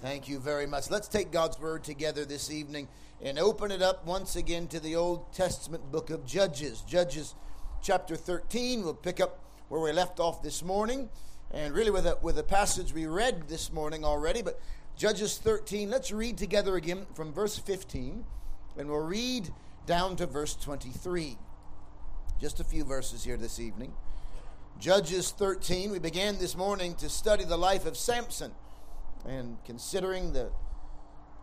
Thank you very much. Let's take God's word together this evening and open it up once again to the Old Testament book of Judges. Judges chapter 13. We'll pick up where we left off this morning and really with a, with a passage we read this morning already, but Judges 13. Let's read together again from verse 15 and we'll read down to verse 23. Just a few verses here this evening. Judges 13. We began this morning to study the life of Samson and considering the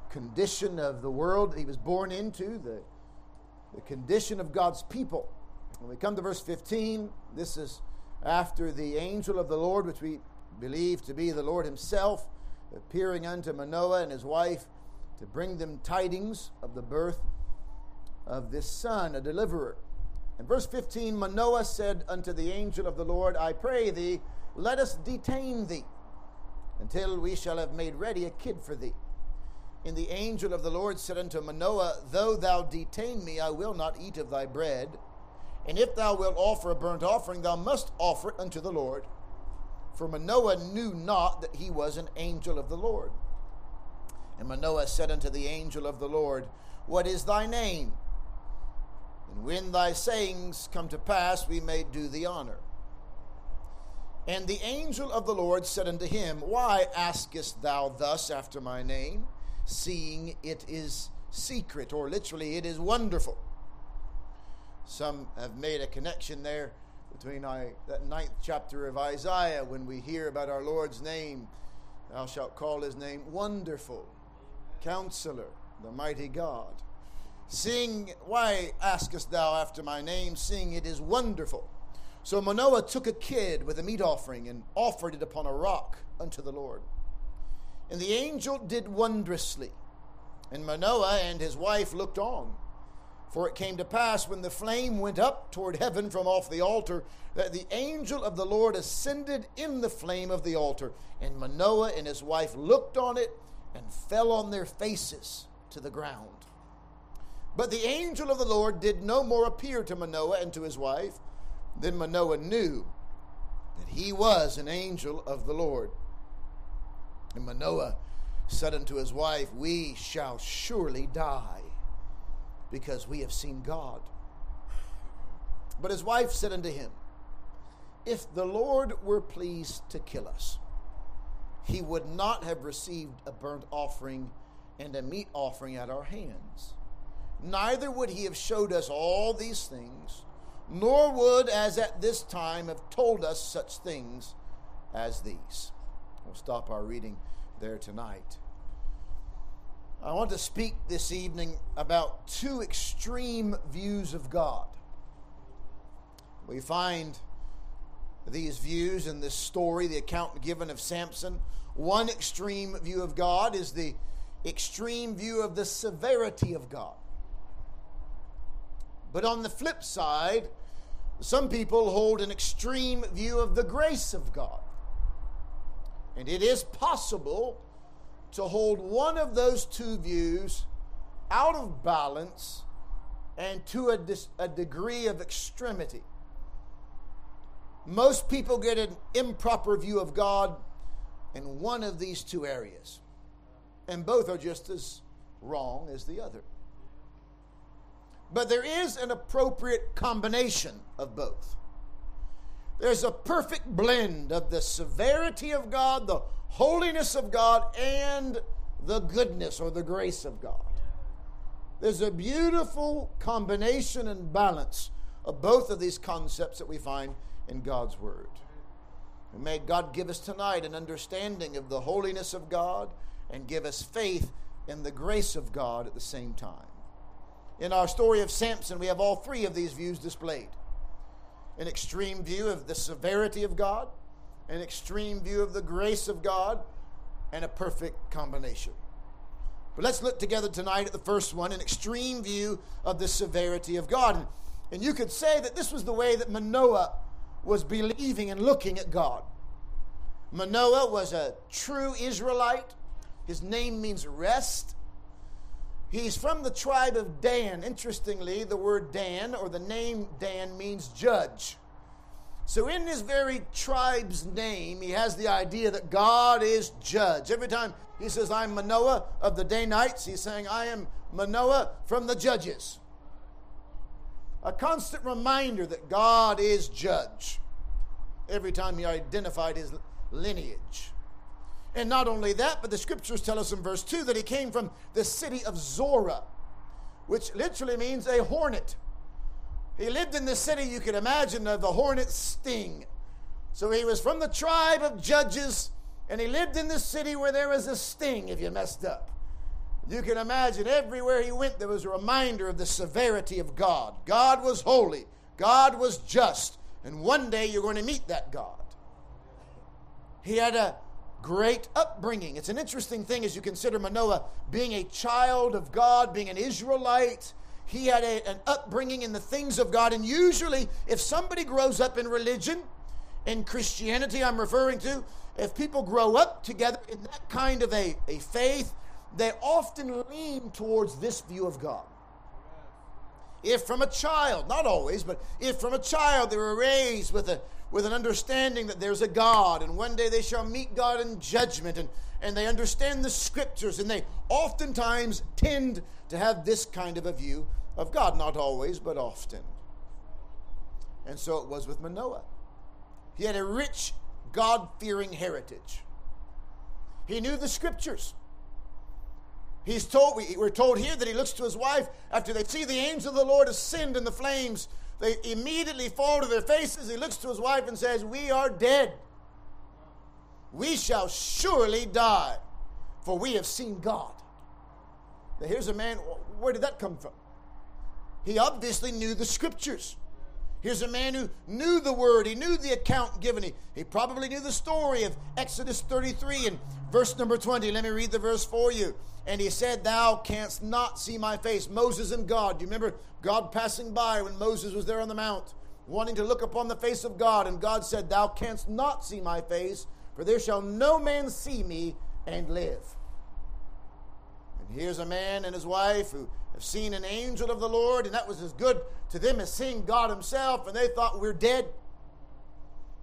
condition of the world he was born into, the, the condition of God's people. When we come to verse 15, this is after the angel of the Lord, which we believe to be the Lord himself, appearing unto Manoah and his wife to bring them tidings of the birth of this son, a deliverer. In verse 15, Manoah said unto the angel of the Lord, I pray thee, let us detain thee until we shall have made ready a kid for thee. And the angel of the Lord said unto Manoah, Though thou detain me, I will not eat of thy bread. And if thou wilt offer a burnt offering, thou must offer it unto the Lord. For Manoah knew not that he was an angel of the Lord. And Manoah said unto the angel of the Lord, What is thy name? And when thy sayings come to pass, we may do thee honor. And the angel of the Lord said unto him, Why askest thou thus after my name, seeing it is secret, or literally, it is wonderful? Some have made a connection there between I, that ninth chapter of Isaiah when we hear about our Lord's name. Thou shalt call his name Wonderful, Counselor, the Mighty God. Seeing, why askest thou after my name, seeing it is wonderful? So Manoah took a kid with a meat offering and offered it upon a rock unto the Lord. And the angel did wondrously. And Manoah and his wife looked on. For it came to pass when the flame went up toward heaven from off the altar that the angel of the Lord ascended in the flame of the altar. And Manoah and his wife looked on it and fell on their faces to the ground. But the angel of the Lord did no more appear to Manoah and to his wife. Then Manoah knew that he was an angel of the Lord. And Manoah said unto his wife, We shall surely die, because we have seen God. But his wife said unto him, If the Lord were pleased to kill us, he would not have received a burnt offering and a meat offering at our hands. Neither would he have showed us all these things nor would, as at this time, have told us such things as these. We'll stop our reading there tonight. I want to speak this evening about two extreme views of God. We find these views in this story, the account given of Samson. One extreme view of God is the extreme view of the severity of God. But on the flip side, some people hold an extreme view of the grace of God. And it is possible to hold one of those two views out of balance and to a, dis- a degree of extremity. Most people get an improper view of God in one of these two areas, and both are just as wrong as the other. But there is an appropriate combination of both. There's a perfect blend of the severity of God, the holiness of God, and the goodness or the grace of God. There's a beautiful combination and balance of both of these concepts that we find in God's Word. And may God give us tonight an understanding of the holiness of God and give us faith in the grace of God at the same time. In our story of Samson, we have all three of these views displayed an extreme view of the severity of God, an extreme view of the grace of God, and a perfect combination. But let's look together tonight at the first one an extreme view of the severity of God. And you could say that this was the way that Manoah was believing and looking at God. Manoah was a true Israelite. His name means rest. He's from the tribe of Dan. Interestingly, the word Dan or the name Dan means judge. So, in his very tribe's name, he has the idea that God is judge. Every time He says, I'm Manoah of the Danites. He's saying, I am Manoah from the judges. A constant reminder that God is judge every time he identified his lineage. And not only that, but the scriptures tell us in verse 2 that he came from the city of Zorah, which literally means a hornet. He lived in the city, you can imagine, of the hornet's sting. So he was from the tribe of judges, and he lived in the city where there was a sting if you messed up. You can imagine everywhere he went, there was a reminder of the severity of God. God was holy, God was just, and one day you're going to meet that God. He had a great upbringing. It's an interesting thing as you consider Manoah being a child of God, being an Israelite. He had a, an upbringing in the things of God. And usually, if somebody grows up in religion, in Christianity, I'm referring to, if people grow up together in that kind of a, a faith, they often lean towards this view of God. If from a child, not always, but if from a child they were raised with a with an understanding that there's a God, and one day they shall meet God in judgment, and, and they understand the scriptures, and they oftentimes tend to have this kind of a view of God. Not always, but often. And so it was with Manoah. He had a rich, God fearing heritage. He knew the scriptures. He's told, we, we're told here that he looks to his wife after they see the angel of the Lord ascend in the flames. They immediately fall to their faces. He looks to his wife and says, We are dead. We shall surely die, for we have seen God. Now, here's a man, where did that come from? He obviously knew the scriptures. Here's a man who knew the word, he knew the account given. He, he probably knew the story of Exodus 33 and verse number 20. Let me read the verse for you. And he said, Thou canst not see my face. Moses and God. Do you remember God passing by when Moses was there on the mount, wanting to look upon the face of God? And God said, Thou canst not see my face, for there shall no man see me and live. And here's a man and his wife who have seen an angel of the Lord, and that was as good to them as seeing God Himself, and they thought we're dead.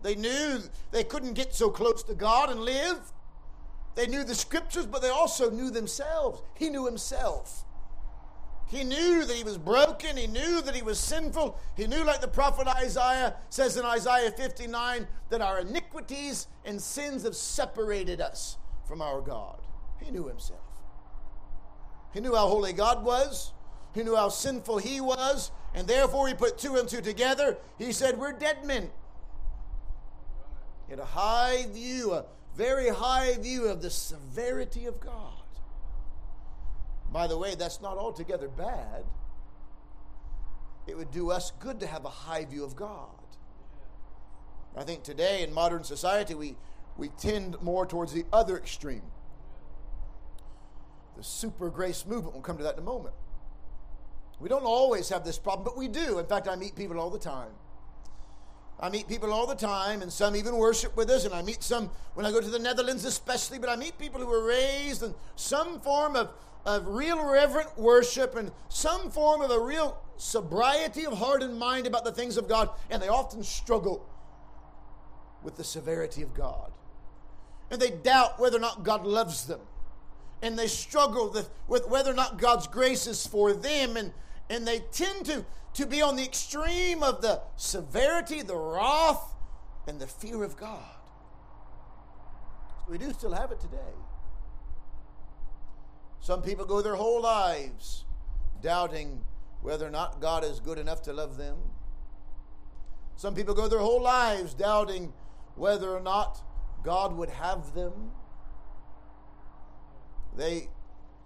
They knew they couldn't get so close to God and live. They knew the scriptures, but they also knew themselves. He knew himself. He knew that he was broken. He knew that he was sinful. He knew, like the prophet Isaiah says in Isaiah 59, that our iniquities and sins have separated us from our God. He knew himself. He knew how holy God was. He knew how sinful he was. And therefore, he put two and two together. He said, We're dead men. He had a high view, a very high view of the severity of God. By the way, that's not altogether bad. It would do us good to have a high view of God. I think today in modern society we, we tend more towards the other extreme. The super grace movement We'll come to that in a moment. We don't always have this problem, but we do. In fact, I meet people all the time I meet people all the time, and some even worship with us, and I meet some when I go to the Netherlands, especially. But I meet people who were raised in some form of, of real reverent worship and some form of a real sobriety of heart and mind about the things of God, and they often struggle with the severity of God. And they doubt whether or not God loves them. And they struggle with, with whether or not God's grace is for them. And, and they tend to to be on the extreme of the severity, the wrath, and the fear of God. We do still have it today. Some people go their whole lives doubting whether or not God is good enough to love them. Some people go their whole lives doubting whether or not God would have them. They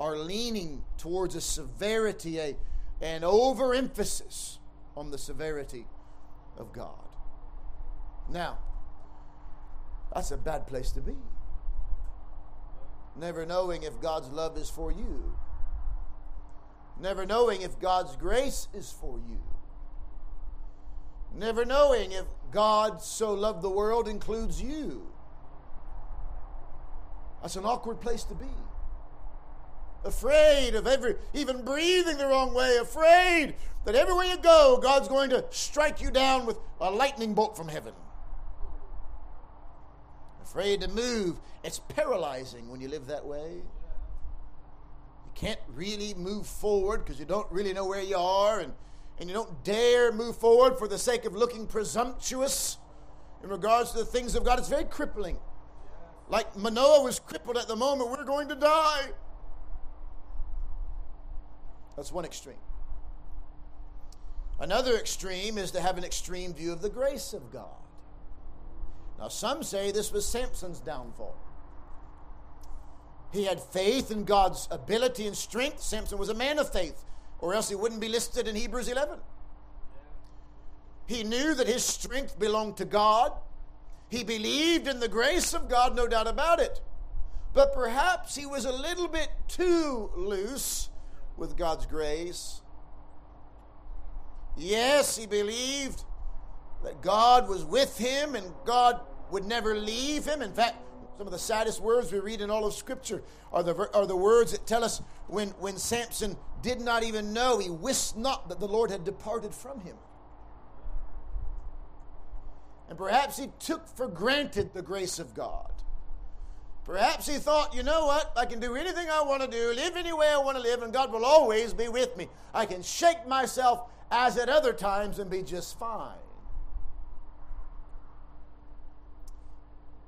are leaning towards a severity, a, an overemphasis on the severity of God. Now, that's a bad place to be. Never knowing if God's love is for you. Never knowing if God's grace is for you. Never knowing if God so loved the world includes you. That's an awkward place to be afraid of every, even breathing the wrong way, afraid that everywhere you go, God's going to strike you down with a lightning bolt from heaven. afraid to move. It's paralyzing when you live that way. You can't really move forward because you don't really know where you are, and, and you don't dare move forward for the sake of looking presumptuous in regards to the things of God. It's very crippling. Like Manoah was crippled at the moment, we're going to die. That's one extreme. Another extreme is to have an extreme view of the grace of God. Now, some say this was Samson's downfall. He had faith in God's ability and strength. Samson was a man of faith, or else he wouldn't be listed in Hebrews 11. He knew that his strength belonged to God. He believed in the grace of God, no doubt about it. But perhaps he was a little bit too loose with God's grace. Yes, he believed that God was with him and God would never leave him. In fact, some of the saddest words we read in all of Scripture are the, are the words that tell us when, when Samson did not even know, he wist not that the Lord had departed from him. And perhaps he took for granted the grace of God. Perhaps he thought, you know what? I can do anything I want to do, live any way I want to live, and God will always be with me. I can shake myself as at other times and be just fine.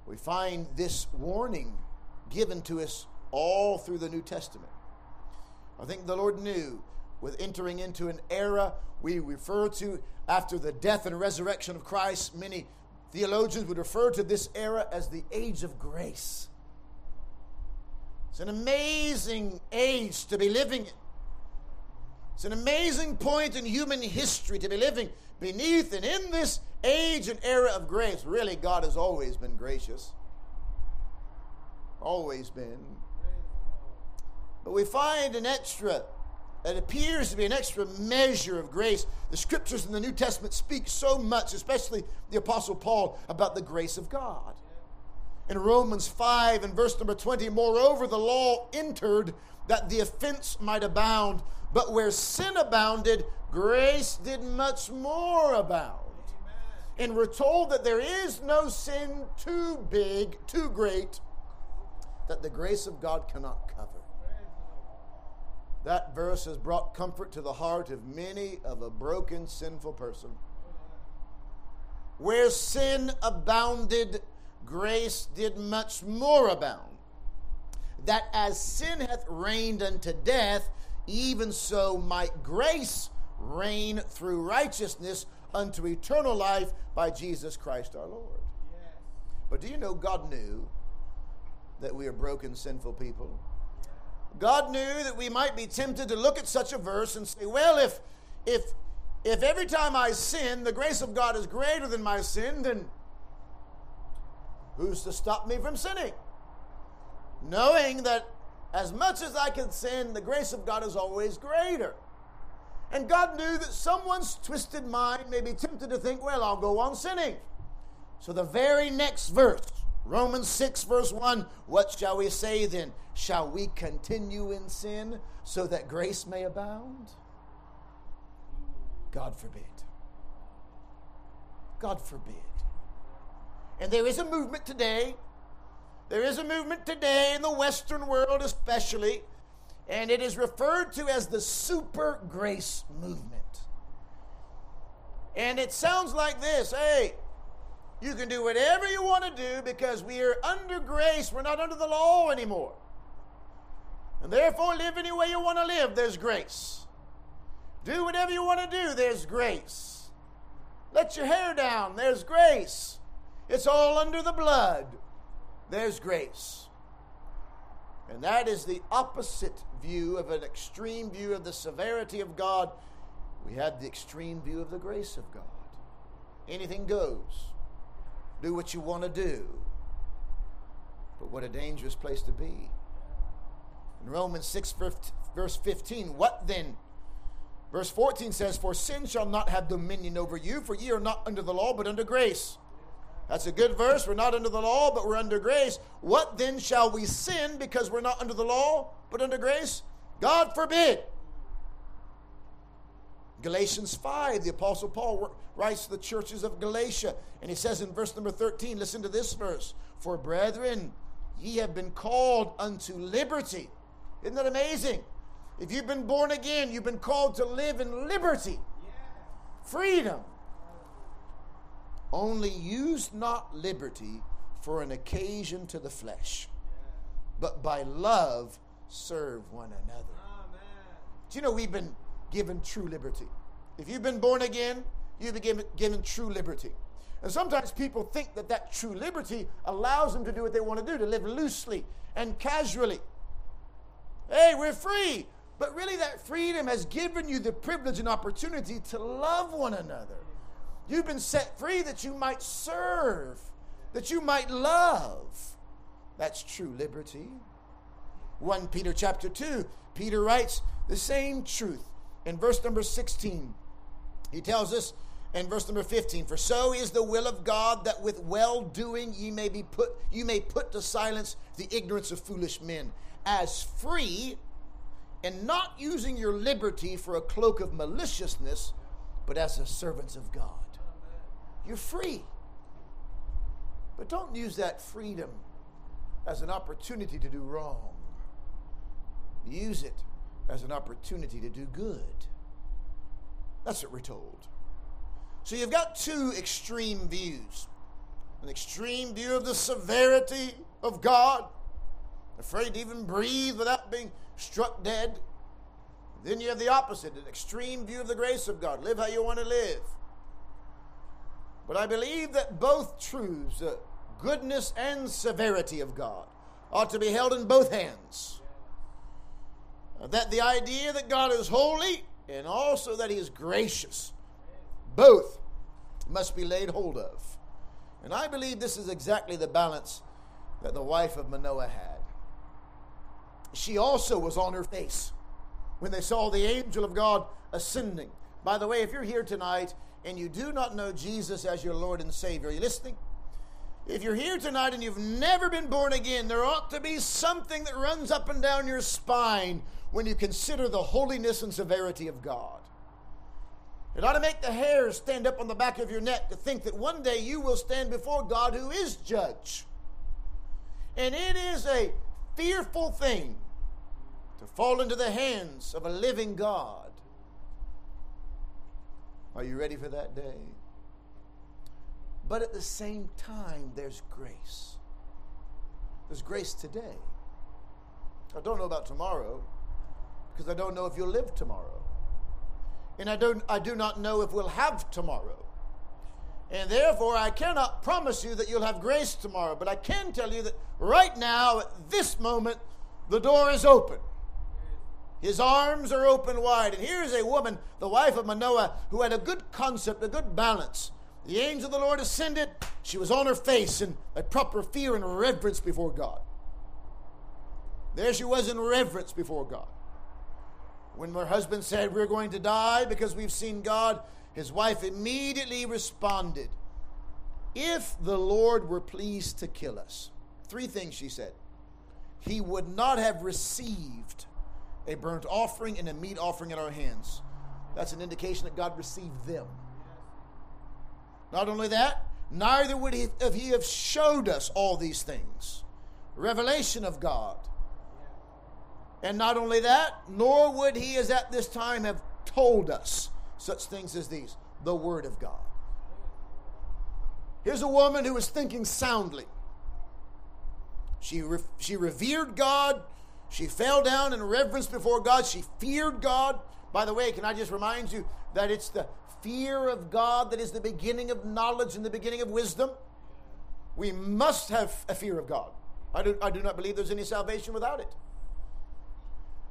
We find this warning given to us all through the New Testament. I think the Lord knew with entering into an era we refer to after the death and resurrection of Christ. Many theologians would refer to this era as the age of grace. It's an amazing age to be living in. It's an amazing point in human history to be living beneath and in this age and era of grace. Really, God has always been gracious. Always been. But we find an extra it appears to be an extra measure of grace. The scriptures in the New Testament speak so much, especially the Apostle Paul, about the grace of God. In Romans 5 and verse number 20, moreover, the law entered that the offense might abound, but where sin abounded, grace did much more abound. And we're told that there is no sin too big, too great, that the grace of God cannot cover. That verse has brought comfort to the heart of many of a broken, sinful person. Where sin abounded, grace did much more abound. That as sin hath reigned unto death, even so might grace reign through righteousness unto eternal life by Jesus Christ our Lord. Yes. But do you know God knew that we are broken, sinful people? God knew that we might be tempted to look at such a verse and say, well, if, if, if every time I sin, the grace of God is greater than my sin, then who's to stop me from sinning? Knowing that as much as I can sin, the grace of God is always greater. And God knew that someone's twisted mind may be tempted to think, well, I'll go on sinning. So the very next verse, Romans 6, verse 1 What shall we say then? Shall we continue in sin so that grace may abound? God forbid. God forbid. And there is a movement today. There is a movement today in the Western world, especially, and it is referred to as the super grace movement. And it sounds like this hey, you can do whatever you want to do because we are under grace. We're not under the law anymore. And therefore, live any way you want to live, there's grace. Do whatever you want to do, there's grace. Let your hair down, there's grace. It's all under the blood, there's grace. And that is the opposite view of an extreme view of the severity of God. We have the extreme view of the grace of God. Anything goes. Do what you want to do. But what a dangerous place to be. In Romans 6, verse 15, what then? Verse 14 says, For sin shall not have dominion over you, for ye are not under the law, but under grace. That's a good verse. We're not under the law, but we're under grace. What then shall we sin because we're not under the law, but under grace? God forbid. Galatians 5, the Apostle Paul writes to the churches of Galatia, and he says in verse number 13, listen to this verse For brethren, ye have been called unto liberty. Isn't that amazing? If you've been born again, you've been called to live in liberty, freedom. Only use not liberty for an occasion to the flesh, but by love serve one another. Do you know we've been given true liberty? If you've been born again, you've been given, given true liberty. And sometimes people think that that true liberty allows them to do what they want to do, to live loosely and casually. Hey, we're free. But really, that freedom has given you the privilege and opportunity to love one another. You've been set free that you might serve, that you might love. That's true liberty. 1 Peter chapter 2, Peter writes the same truth. In verse number 16, he tells us in verse number 15, For so is the will of God that with well doing ye may be put you may put to silence the ignorance of foolish men, as free and not using your liberty for a cloak of maliciousness, but as the servants of God. You're free. But don't use that freedom as an opportunity to do wrong. Use it as an opportunity to do good. That's what we're told. So you've got two extreme views an extreme view of the severity of God, afraid to even breathe without being struck dead. Then you have the opposite, an extreme view of the grace of God. Live how you want to live. But I believe that both truths, the goodness and severity of God, ought to be held in both hands. That the idea that God is holy and also that He is gracious, both must be laid hold of. And I believe this is exactly the balance that the wife of Manoah had she also was on her face when they saw the angel of God ascending. By the way, if you're here tonight and you do not know Jesus as your Lord and Savior, are you listening? If you're here tonight and you've never been born again, there ought to be something that runs up and down your spine when you consider the holiness and severity of God. It ought to make the hairs stand up on the back of your neck to think that one day you will stand before God who is judge. And it is a fearful thing to fall into the hands of a living God. Are you ready for that day? But at the same time, there's grace. There's grace today. I don't know about tomorrow because I don't know if you'll live tomorrow. And I, don't, I do not know if we'll have tomorrow. And therefore, I cannot promise you that you'll have grace tomorrow, but I can tell you that right now, at this moment, the door is open. His arms are open wide. And here's a woman, the wife of Manoah, who had a good concept, a good balance. The angel of the Lord ascended. She was on her face in a proper fear and reverence before God. There she was in reverence before God. When her husband said, We're going to die because we've seen God, his wife immediately responded, If the Lord were pleased to kill us, three things she said. He would not have received a burnt offering and a meat offering in our hands. That's an indication that God received them. Not only that, neither would he, if he have showed us all these things. Revelation of God. And not only that, nor would he, as at this time, have told us such things as these the Word of God. Here's a woman who was thinking soundly. She, re- she revered God. She fell down in reverence before God. She feared God. By the way, can I just remind you that it's the fear of God that is the beginning of knowledge and the beginning of wisdom? We must have a fear of God. I do, I do not believe there's any salvation without it.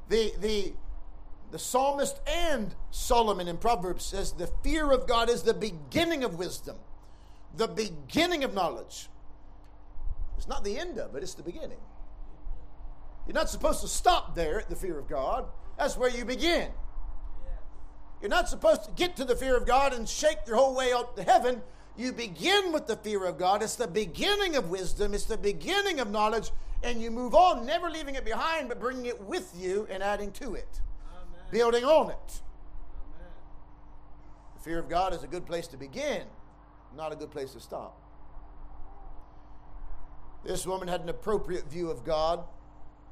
The, the, the psalmist and Solomon in Proverbs says the fear of God is the beginning of wisdom, the beginning of knowledge. It's not the end of it, it's the beginning. You're not supposed to stop there at the fear of God. That's where you begin. You're not supposed to get to the fear of God and shake your whole way out to heaven. You begin with the fear of God. It's the beginning of wisdom, it's the beginning of knowledge, and you move on, never leaving it behind, but bringing it with you and adding to it building on it. The fear of God is a good place to begin, not a good place to stop. This woman had an appropriate view of God.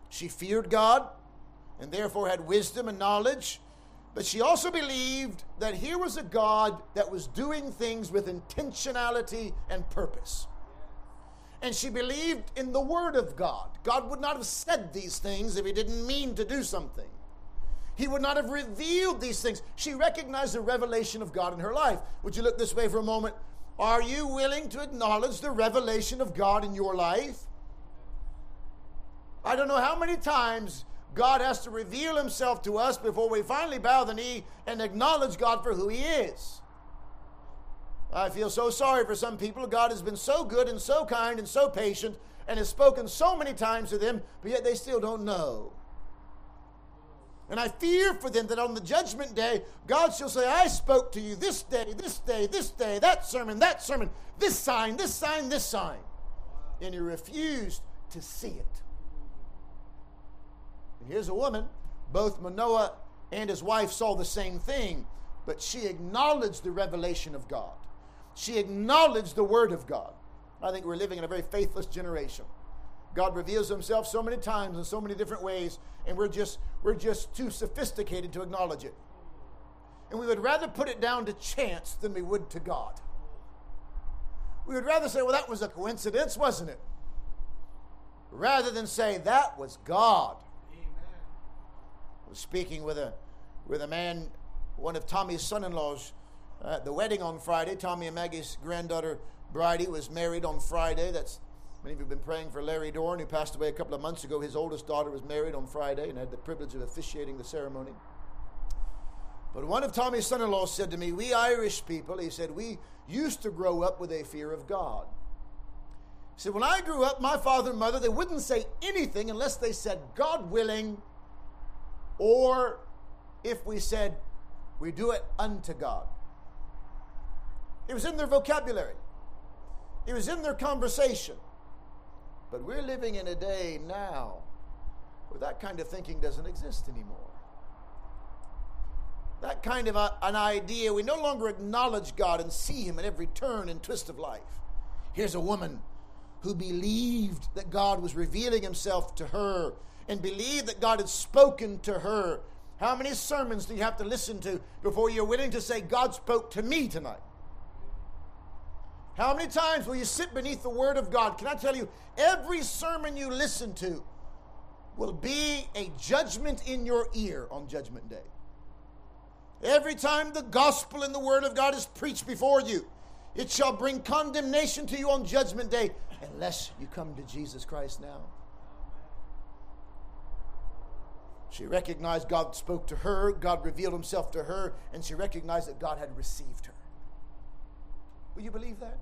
She feared God and therefore had wisdom and knowledge. But she also believed that here was a God that was doing things with intentionality and purpose. And she believed in the Word of God. God would not have said these things if He didn't mean to do something. He would not have revealed these things. She recognized the revelation of God in her life. Would you look this way for a moment? Are you willing to acknowledge the revelation of God in your life? I don't know how many times God has to reveal himself to us before we finally bow the knee and acknowledge God for who he is. I feel so sorry for some people. God has been so good and so kind and so patient and has spoken so many times to them, but yet they still don't know. And I fear for them that on the judgment day, God shall say, I spoke to you this day, this day, this day, that sermon, that sermon, this sign, this sign, this sign. And you refused to see it. Here's a woman, both Manoah and his wife saw the same thing, but she acknowledged the revelation of God. She acknowledged the word of God. I think we're living in a very faithless generation. God reveals himself so many times in so many different ways, and we're just we're just too sophisticated to acknowledge it. And we would rather put it down to chance than we would to God. We would rather say, well, that was a coincidence, wasn't it? Rather than say, that was God was speaking with a with a man, one of Tommy's son-in-laws, uh, at the wedding on Friday. Tommy and Maggie's granddaughter Bridie was married on Friday. That's many of you have been praying for Larry Dorn, who passed away a couple of months ago. His oldest daughter was married on Friday and had the privilege of officiating the ceremony. But one of Tommy's son-in-laws said to me, "We Irish people," he said, "we used to grow up with a fear of God." He said, "When I grew up, my father and mother they wouldn't say anything unless they said, God willing." Or if we said, we do it unto God. It was in their vocabulary, it was in their conversation. But we're living in a day now where that kind of thinking doesn't exist anymore. That kind of a, an idea, we no longer acknowledge God and see Him at every turn and twist of life. Here's a woman who believed that God was revealing Himself to her and believed that God had spoken to her. How many sermons do you have to listen to before you're willing to say, God spoke to me tonight? How many times will you sit beneath the Word of God? Can I tell you, every sermon you listen to will be a judgment in your ear on Judgment Day. Every time the gospel and the Word of God is preached before you, it shall bring condemnation to you on Judgment Day unless you come to Jesus Christ now. She recognized God spoke to her, God revealed himself to her, and she recognized that God had received her. Will you believe that?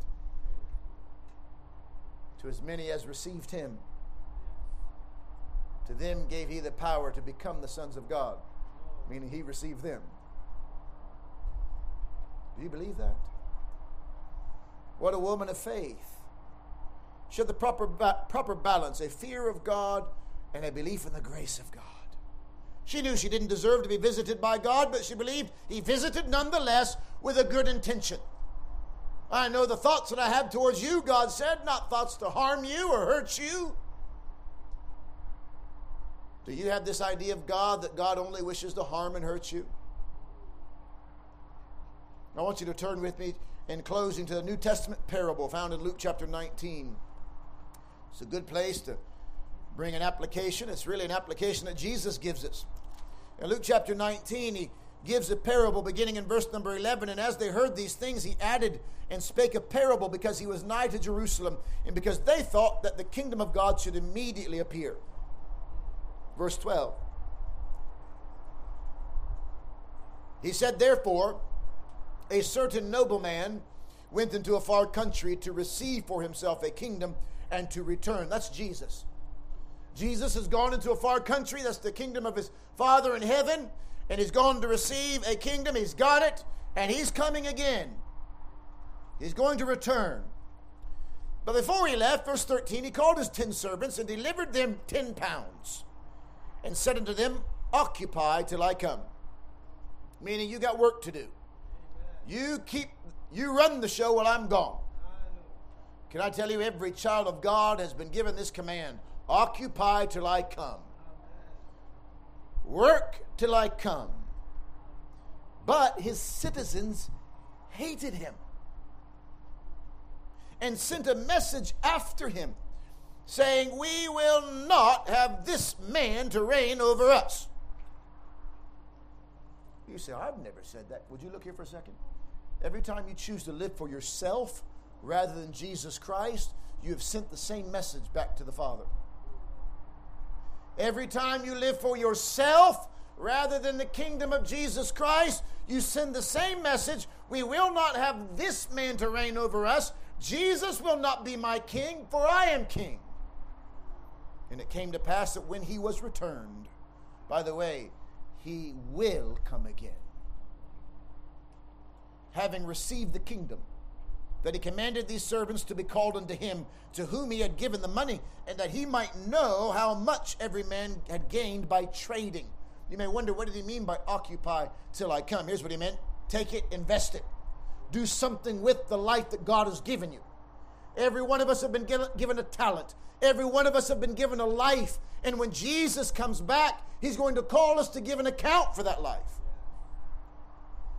To as many as received him, to them gave he the power to become the sons of God, meaning he received them. Do you believe that? What a woman of faith. She had the proper, ba- proper balance a fear of God and a belief in the grace of God. She knew she didn't deserve to be visited by God, but she believed He visited nonetheless with a good intention. I know the thoughts that I have towards you, God said, not thoughts to harm you or hurt you. Do you have this idea of God that God only wishes to harm and hurt you? I want you to turn with me in closing to the New Testament parable found in Luke chapter 19. It's a good place to bring an application. It's really an application that Jesus gives us. In Luke chapter 19, he gives a parable beginning in verse number 11. And as they heard these things, he added and spake a parable because he was nigh to Jerusalem and because they thought that the kingdom of God should immediately appear. Verse 12. He said, Therefore, a certain nobleman went into a far country to receive for himself a kingdom and to return. That's Jesus. Jesus has gone into a far country, that's the kingdom of his Father in heaven, and he's gone to receive a kingdom. He's got it, and he's coming again. He's going to return. But before he left, verse 13, he called his ten servants and delivered them ten pounds and said unto them, Occupy till I come. Meaning, you got work to do. You keep, you run the show while I'm gone. Can I tell you, every child of God has been given this command occupy till I come, work till I come. But his citizens hated him and sent a message after him saying, We will not have this man to reign over us. You say, I've never said that. Would you look here for a second? Every time you choose to live for yourself rather than Jesus Christ, you have sent the same message back to the Father. Every time you live for yourself rather than the kingdom of Jesus Christ, you send the same message. We will not have this man to reign over us. Jesus will not be my king, for I am king. And it came to pass that when he was returned, by the way, he will come again. Having received the kingdom, that he commanded these servants to be called unto him, to whom he had given the money, and that he might know how much every man had gained by trading. You may wonder, what did he mean by occupy till I come? Here's what he meant take it, invest it, do something with the life that God has given you. Every one of us have been given a talent. Every one of us have been given a life. And when Jesus comes back, he's going to call us to give an account for that life.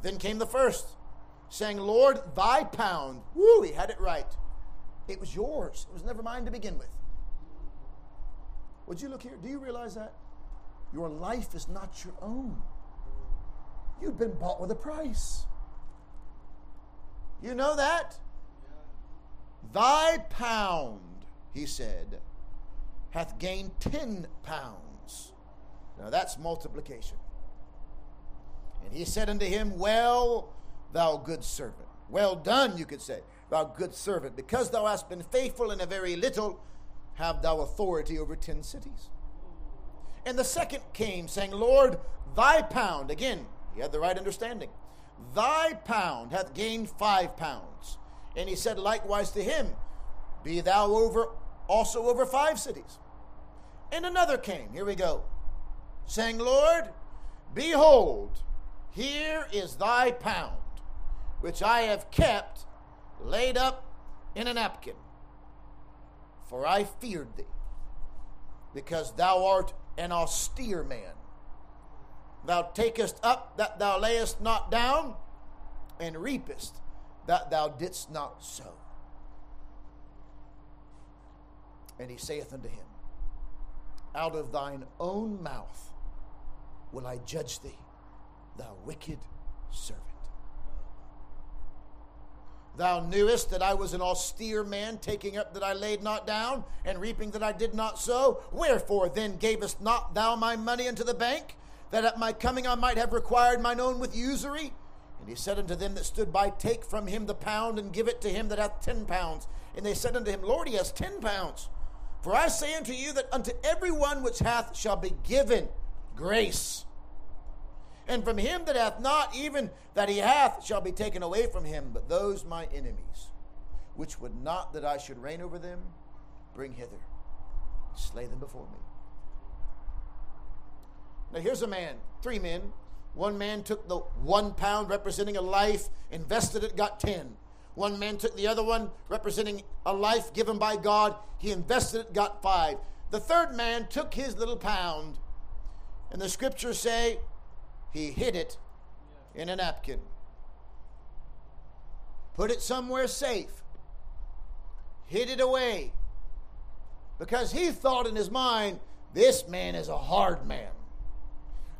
Then came the first, saying, Lord, thy pound. Woo, he had it right. It was yours. It was never mine to begin with. Would you look here? Do you realize that? Your life is not your own. You've been bought with a price. You know that? Thy pound, he said, hath gained ten pounds. Now that's multiplication. And he said unto him, Well, thou good servant. Well done, you could say, thou good servant. Because thou hast been faithful in a very little, have thou authority over ten cities. And the second came, saying, Lord, thy pound, again, he had the right understanding, thy pound hath gained five pounds. And he said likewise to him, Be thou over also over five cities. And another came, here we go, saying, Lord, behold, here is thy pound, which I have kept laid up in a napkin. For I feared thee, because thou art an austere man. Thou takest up that thou layest not down, and reapest that thou didst not sow. And he saith unto him, Out of thine own mouth will I judge thee, thou wicked servant. Thou knewest that I was an austere man, taking up that I laid not down, and reaping that I did not sow. Wherefore then gavest not thou my money unto the bank, that at my coming I might have required mine own with usury? And he said unto them that stood by, Take from him the pound, and give it to him that hath ten pounds. And they said unto him, Lord, he has ten pounds. For I say unto you that unto every one which hath shall be given grace. And from him that hath not, even that he hath, shall be taken away from him. But those my enemies, which would not that I should reign over them, bring hither, slay them before me. Now here's a man, three men, one man took the one pound representing a life, invested it, got ten. One man took the other one representing a life given by God, he invested it, got five. The third man took his little pound, and the scriptures say he hid it in a napkin, put it somewhere safe, hid it away, because he thought in his mind, this man is a hard man.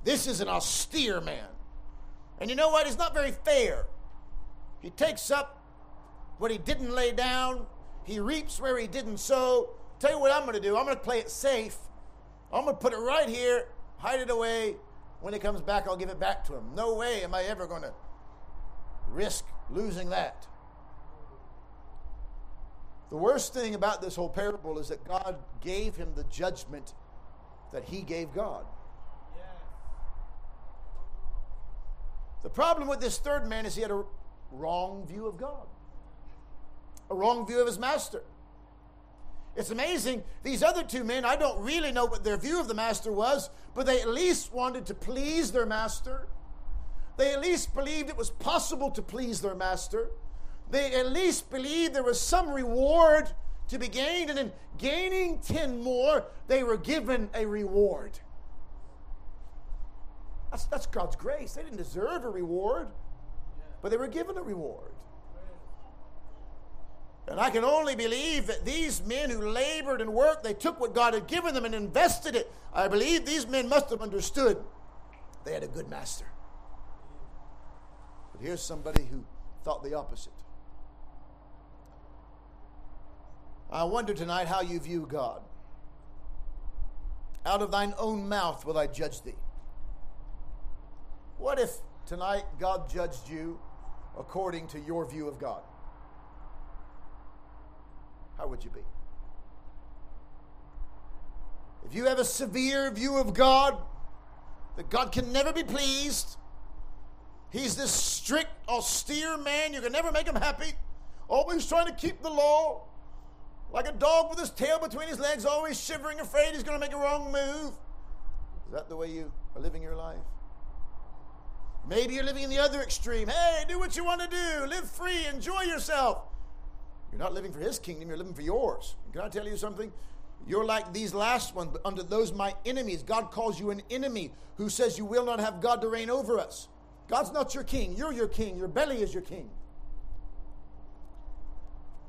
This is an austere man. And you know what? He's not very fair. He takes up what he didn't lay down, he reaps where he didn't sow. Tell you what I'm going to do I'm going to play it safe. I'm going to put it right here, hide it away. When he comes back, I'll give it back to him. No way am I ever going to risk losing that. The worst thing about this whole parable is that God gave him the judgment that he gave God. The problem with this third man is he had a wrong view of God, a wrong view of his master. It's amazing. These other two men, I don't really know what their view of the master was, but they at least wanted to please their master. They at least believed it was possible to please their master. They at least believed there was some reward to be gained, and in gaining 10 more, they were given a reward. That's, that's God's grace. They didn't deserve a reward, but they were given a reward. And I can only believe that these men who labored and worked, they took what God had given them and invested it. I believe these men must have understood they had a good master. But here's somebody who thought the opposite. I wonder tonight how you view God. Out of thine own mouth will I judge thee. What if tonight God judged you according to your view of God? How would you be? If you have a severe view of God, that God can never be pleased, He's this strict, austere man, you can never make him happy, always trying to keep the law, like a dog with his tail between his legs, always shivering, afraid he's going to make a wrong move. Is that the way you are living your life? Maybe you're living in the other extreme. Hey, do what you want to do. Live free. Enjoy yourself. You're not living for his kingdom, you're living for yours. Can I tell you something? You're like these last ones, but under those my enemies. God calls you an enemy who says you will not have God to reign over us. God's not your king. You're your king. Your belly is your king.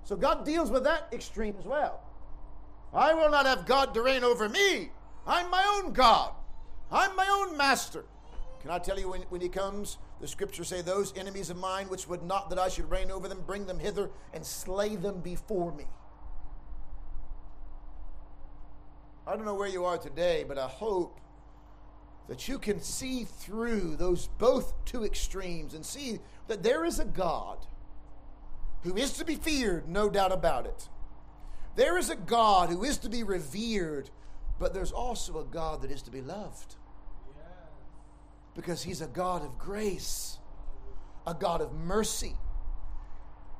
So God deals with that extreme as well. I will not have God to reign over me. I'm my own God. I'm my own master. Can I tell you when, when he comes? The scriptures say, Those enemies of mine which would not that I should reign over them, bring them hither and slay them before me. I don't know where you are today, but I hope that you can see through those both two extremes and see that there is a God who is to be feared, no doubt about it. There is a God who is to be revered, but there's also a God that is to be loved. Because he's a God of grace, a God of mercy.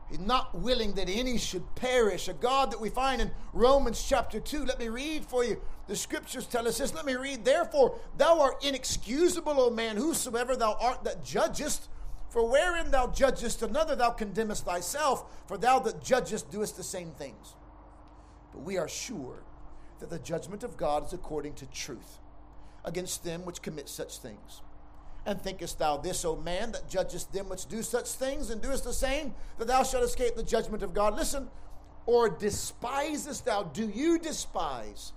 He's not willing that any should perish. A God that we find in Romans chapter 2. Let me read for you. The scriptures tell us this. Let me read. Therefore, thou art inexcusable, O man, whosoever thou art that judgest. For wherein thou judgest another, thou condemnest thyself. For thou that judgest doest the same things. But we are sure that the judgment of God is according to truth against them which commit such things. And thinkest thou this, O man, that judgest them which do such things and doest the same, that thou shalt escape the judgment of God? Listen, or despisest thou, do you despise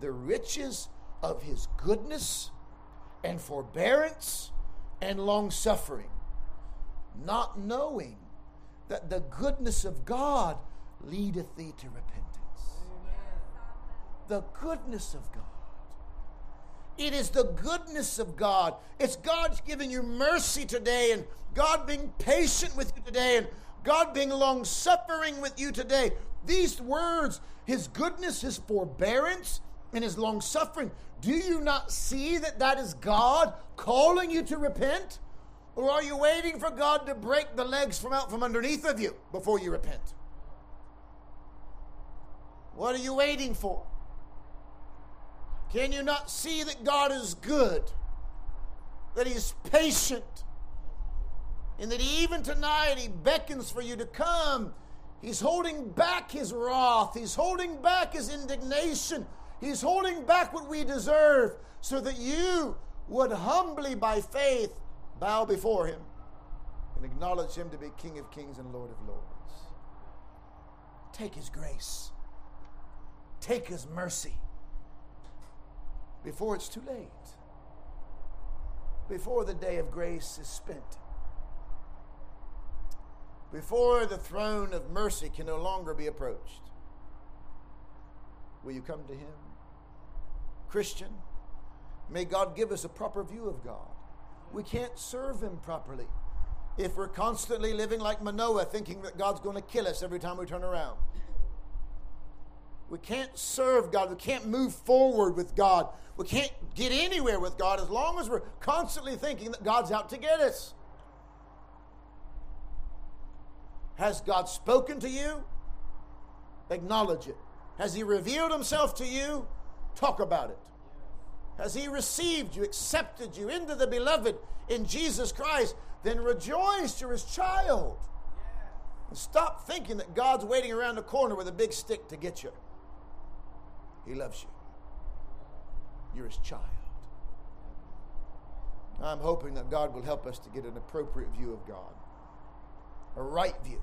the riches of his goodness and forbearance and long suffering, not knowing that the goodness of God leadeth thee to repentance? The goodness of God. It is the goodness of God. It's God's giving you mercy today and God being patient with you today and God being long suffering with you today. These words, His goodness, His forbearance, and His long suffering, do you not see that that is God calling you to repent? Or are you waiting for God to break the legs from out from underneath of you before you repent? What are you waiting for? Can you not see that God is good? That He's patient? And that even tonight He beckons for you to come. He's holding back His wrath, He's holding back His indignation, He's holding back what we deserve so that you would humbly, by faith, bow before Him and acknowledge Him to be King of kings and Lord of lords. Take His grace, take His mercy before it's too late, before the day of grace is spent, before the throne of mercy can no longer be approached. Will you come to Him? Christian, may God give us a proper view of God. We can't serve Him properly if we're constantly living like Manoah, thinking that God's going to kill us every time we turn around. We can't serve God. We can't move forward with God. We can't get anywhere with God as long as we're constantly thinking that God's out to get us. Has God spoken to you? Acknowledge it. Has He revealed Himself to you? Talk about it. has He received you, accepted you into the beloved in Jesus Christ, then rejoice, you're His child. And stop thinking that God's waiting around the corner with a big stick to get you. He loves you. You're His child. I'm hoping that God will help us to get an appropriate view of God, a right view,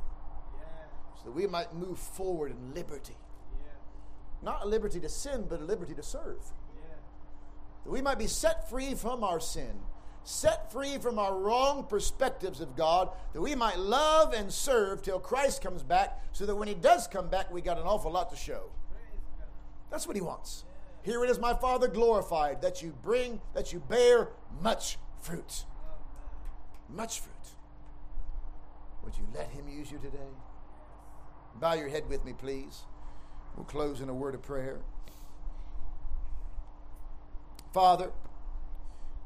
so that we might move forward in liberty. Not a liberty to sin, but a liberty to serve. That we might be set free from our sin, set free from our wrong perspectives of God, that we might love and serve till Christ comes back, so that when He does come back, we got an awful lot to show. That's what He wants. Here it is, my Father glorified, that you bring, that you bear much fruit. Much fruit. Would you let Him use you today? Bow your head with me, please. We'll close in a word of prayer. Father,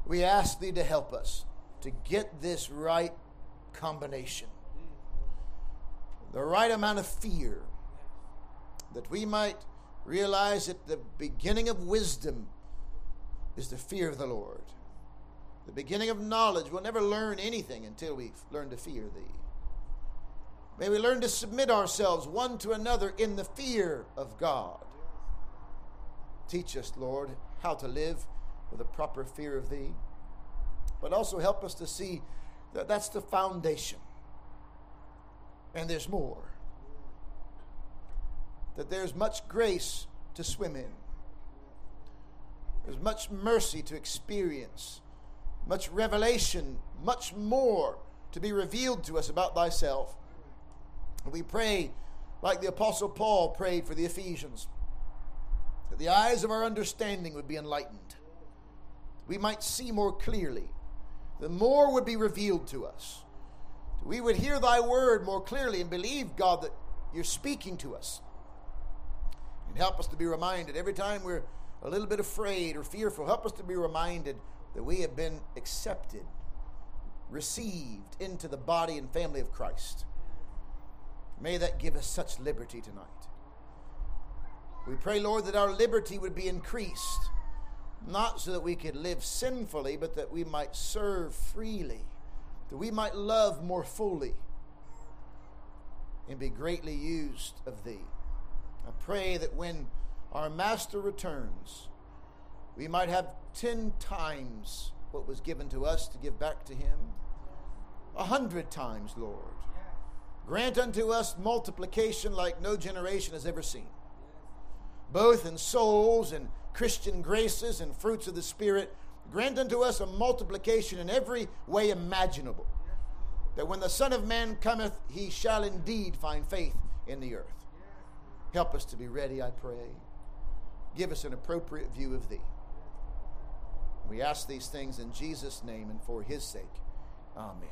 we ask Thee to help us to get this right combination, the right amount of fear, that we might realize that the beginning of wisdom is the fear of the Lord. The beginning of knowledge, we'll never learn anything until we learn to fear Thee. May we learn to submit ourselves one to another in the fear of God. Teach us, Lord, how to live with a proper fear of Thee, but also help us to see that that's the foundation. And there's more. That there's much grace to swim in, there's much mercy to experience, much revelation, much more to be revealed to us about Thyself. We pray like the Apostle Paul prayed for the Ephesians that the eyes of our understanding would be enlightened. We might see more clearly. The more would be revealed to us. We would hear thy word more clearly and believe, God, that you're speaking to us. Help us to be reminded every time we're a little bit afraid or fearful, help us to be reminded that we have been accepted, received into the body and family of Christ. May that give us such liberty tonight. We pray, Lord, that our liberty would be increased, not so that we could live sinfully, but that we might serve freely, that we might love more fully, and be greatly used of Thee. Pray that when our Master returns, we might have ten times what was given to us to give back to Him, a hundred times, Lord. Grant unto us multiplication like no generation has ever seen, both in souls and Christian graces and fruits of the Spirit. Grant unto us a multiplication in every way imaginable, that when the Son of Man cometh, he shall indeed find faith in the earth. Help us to be ready, I pray. Give us an appropriate view of Thee. We ask these things in Jesus' name and for His sake. Amen.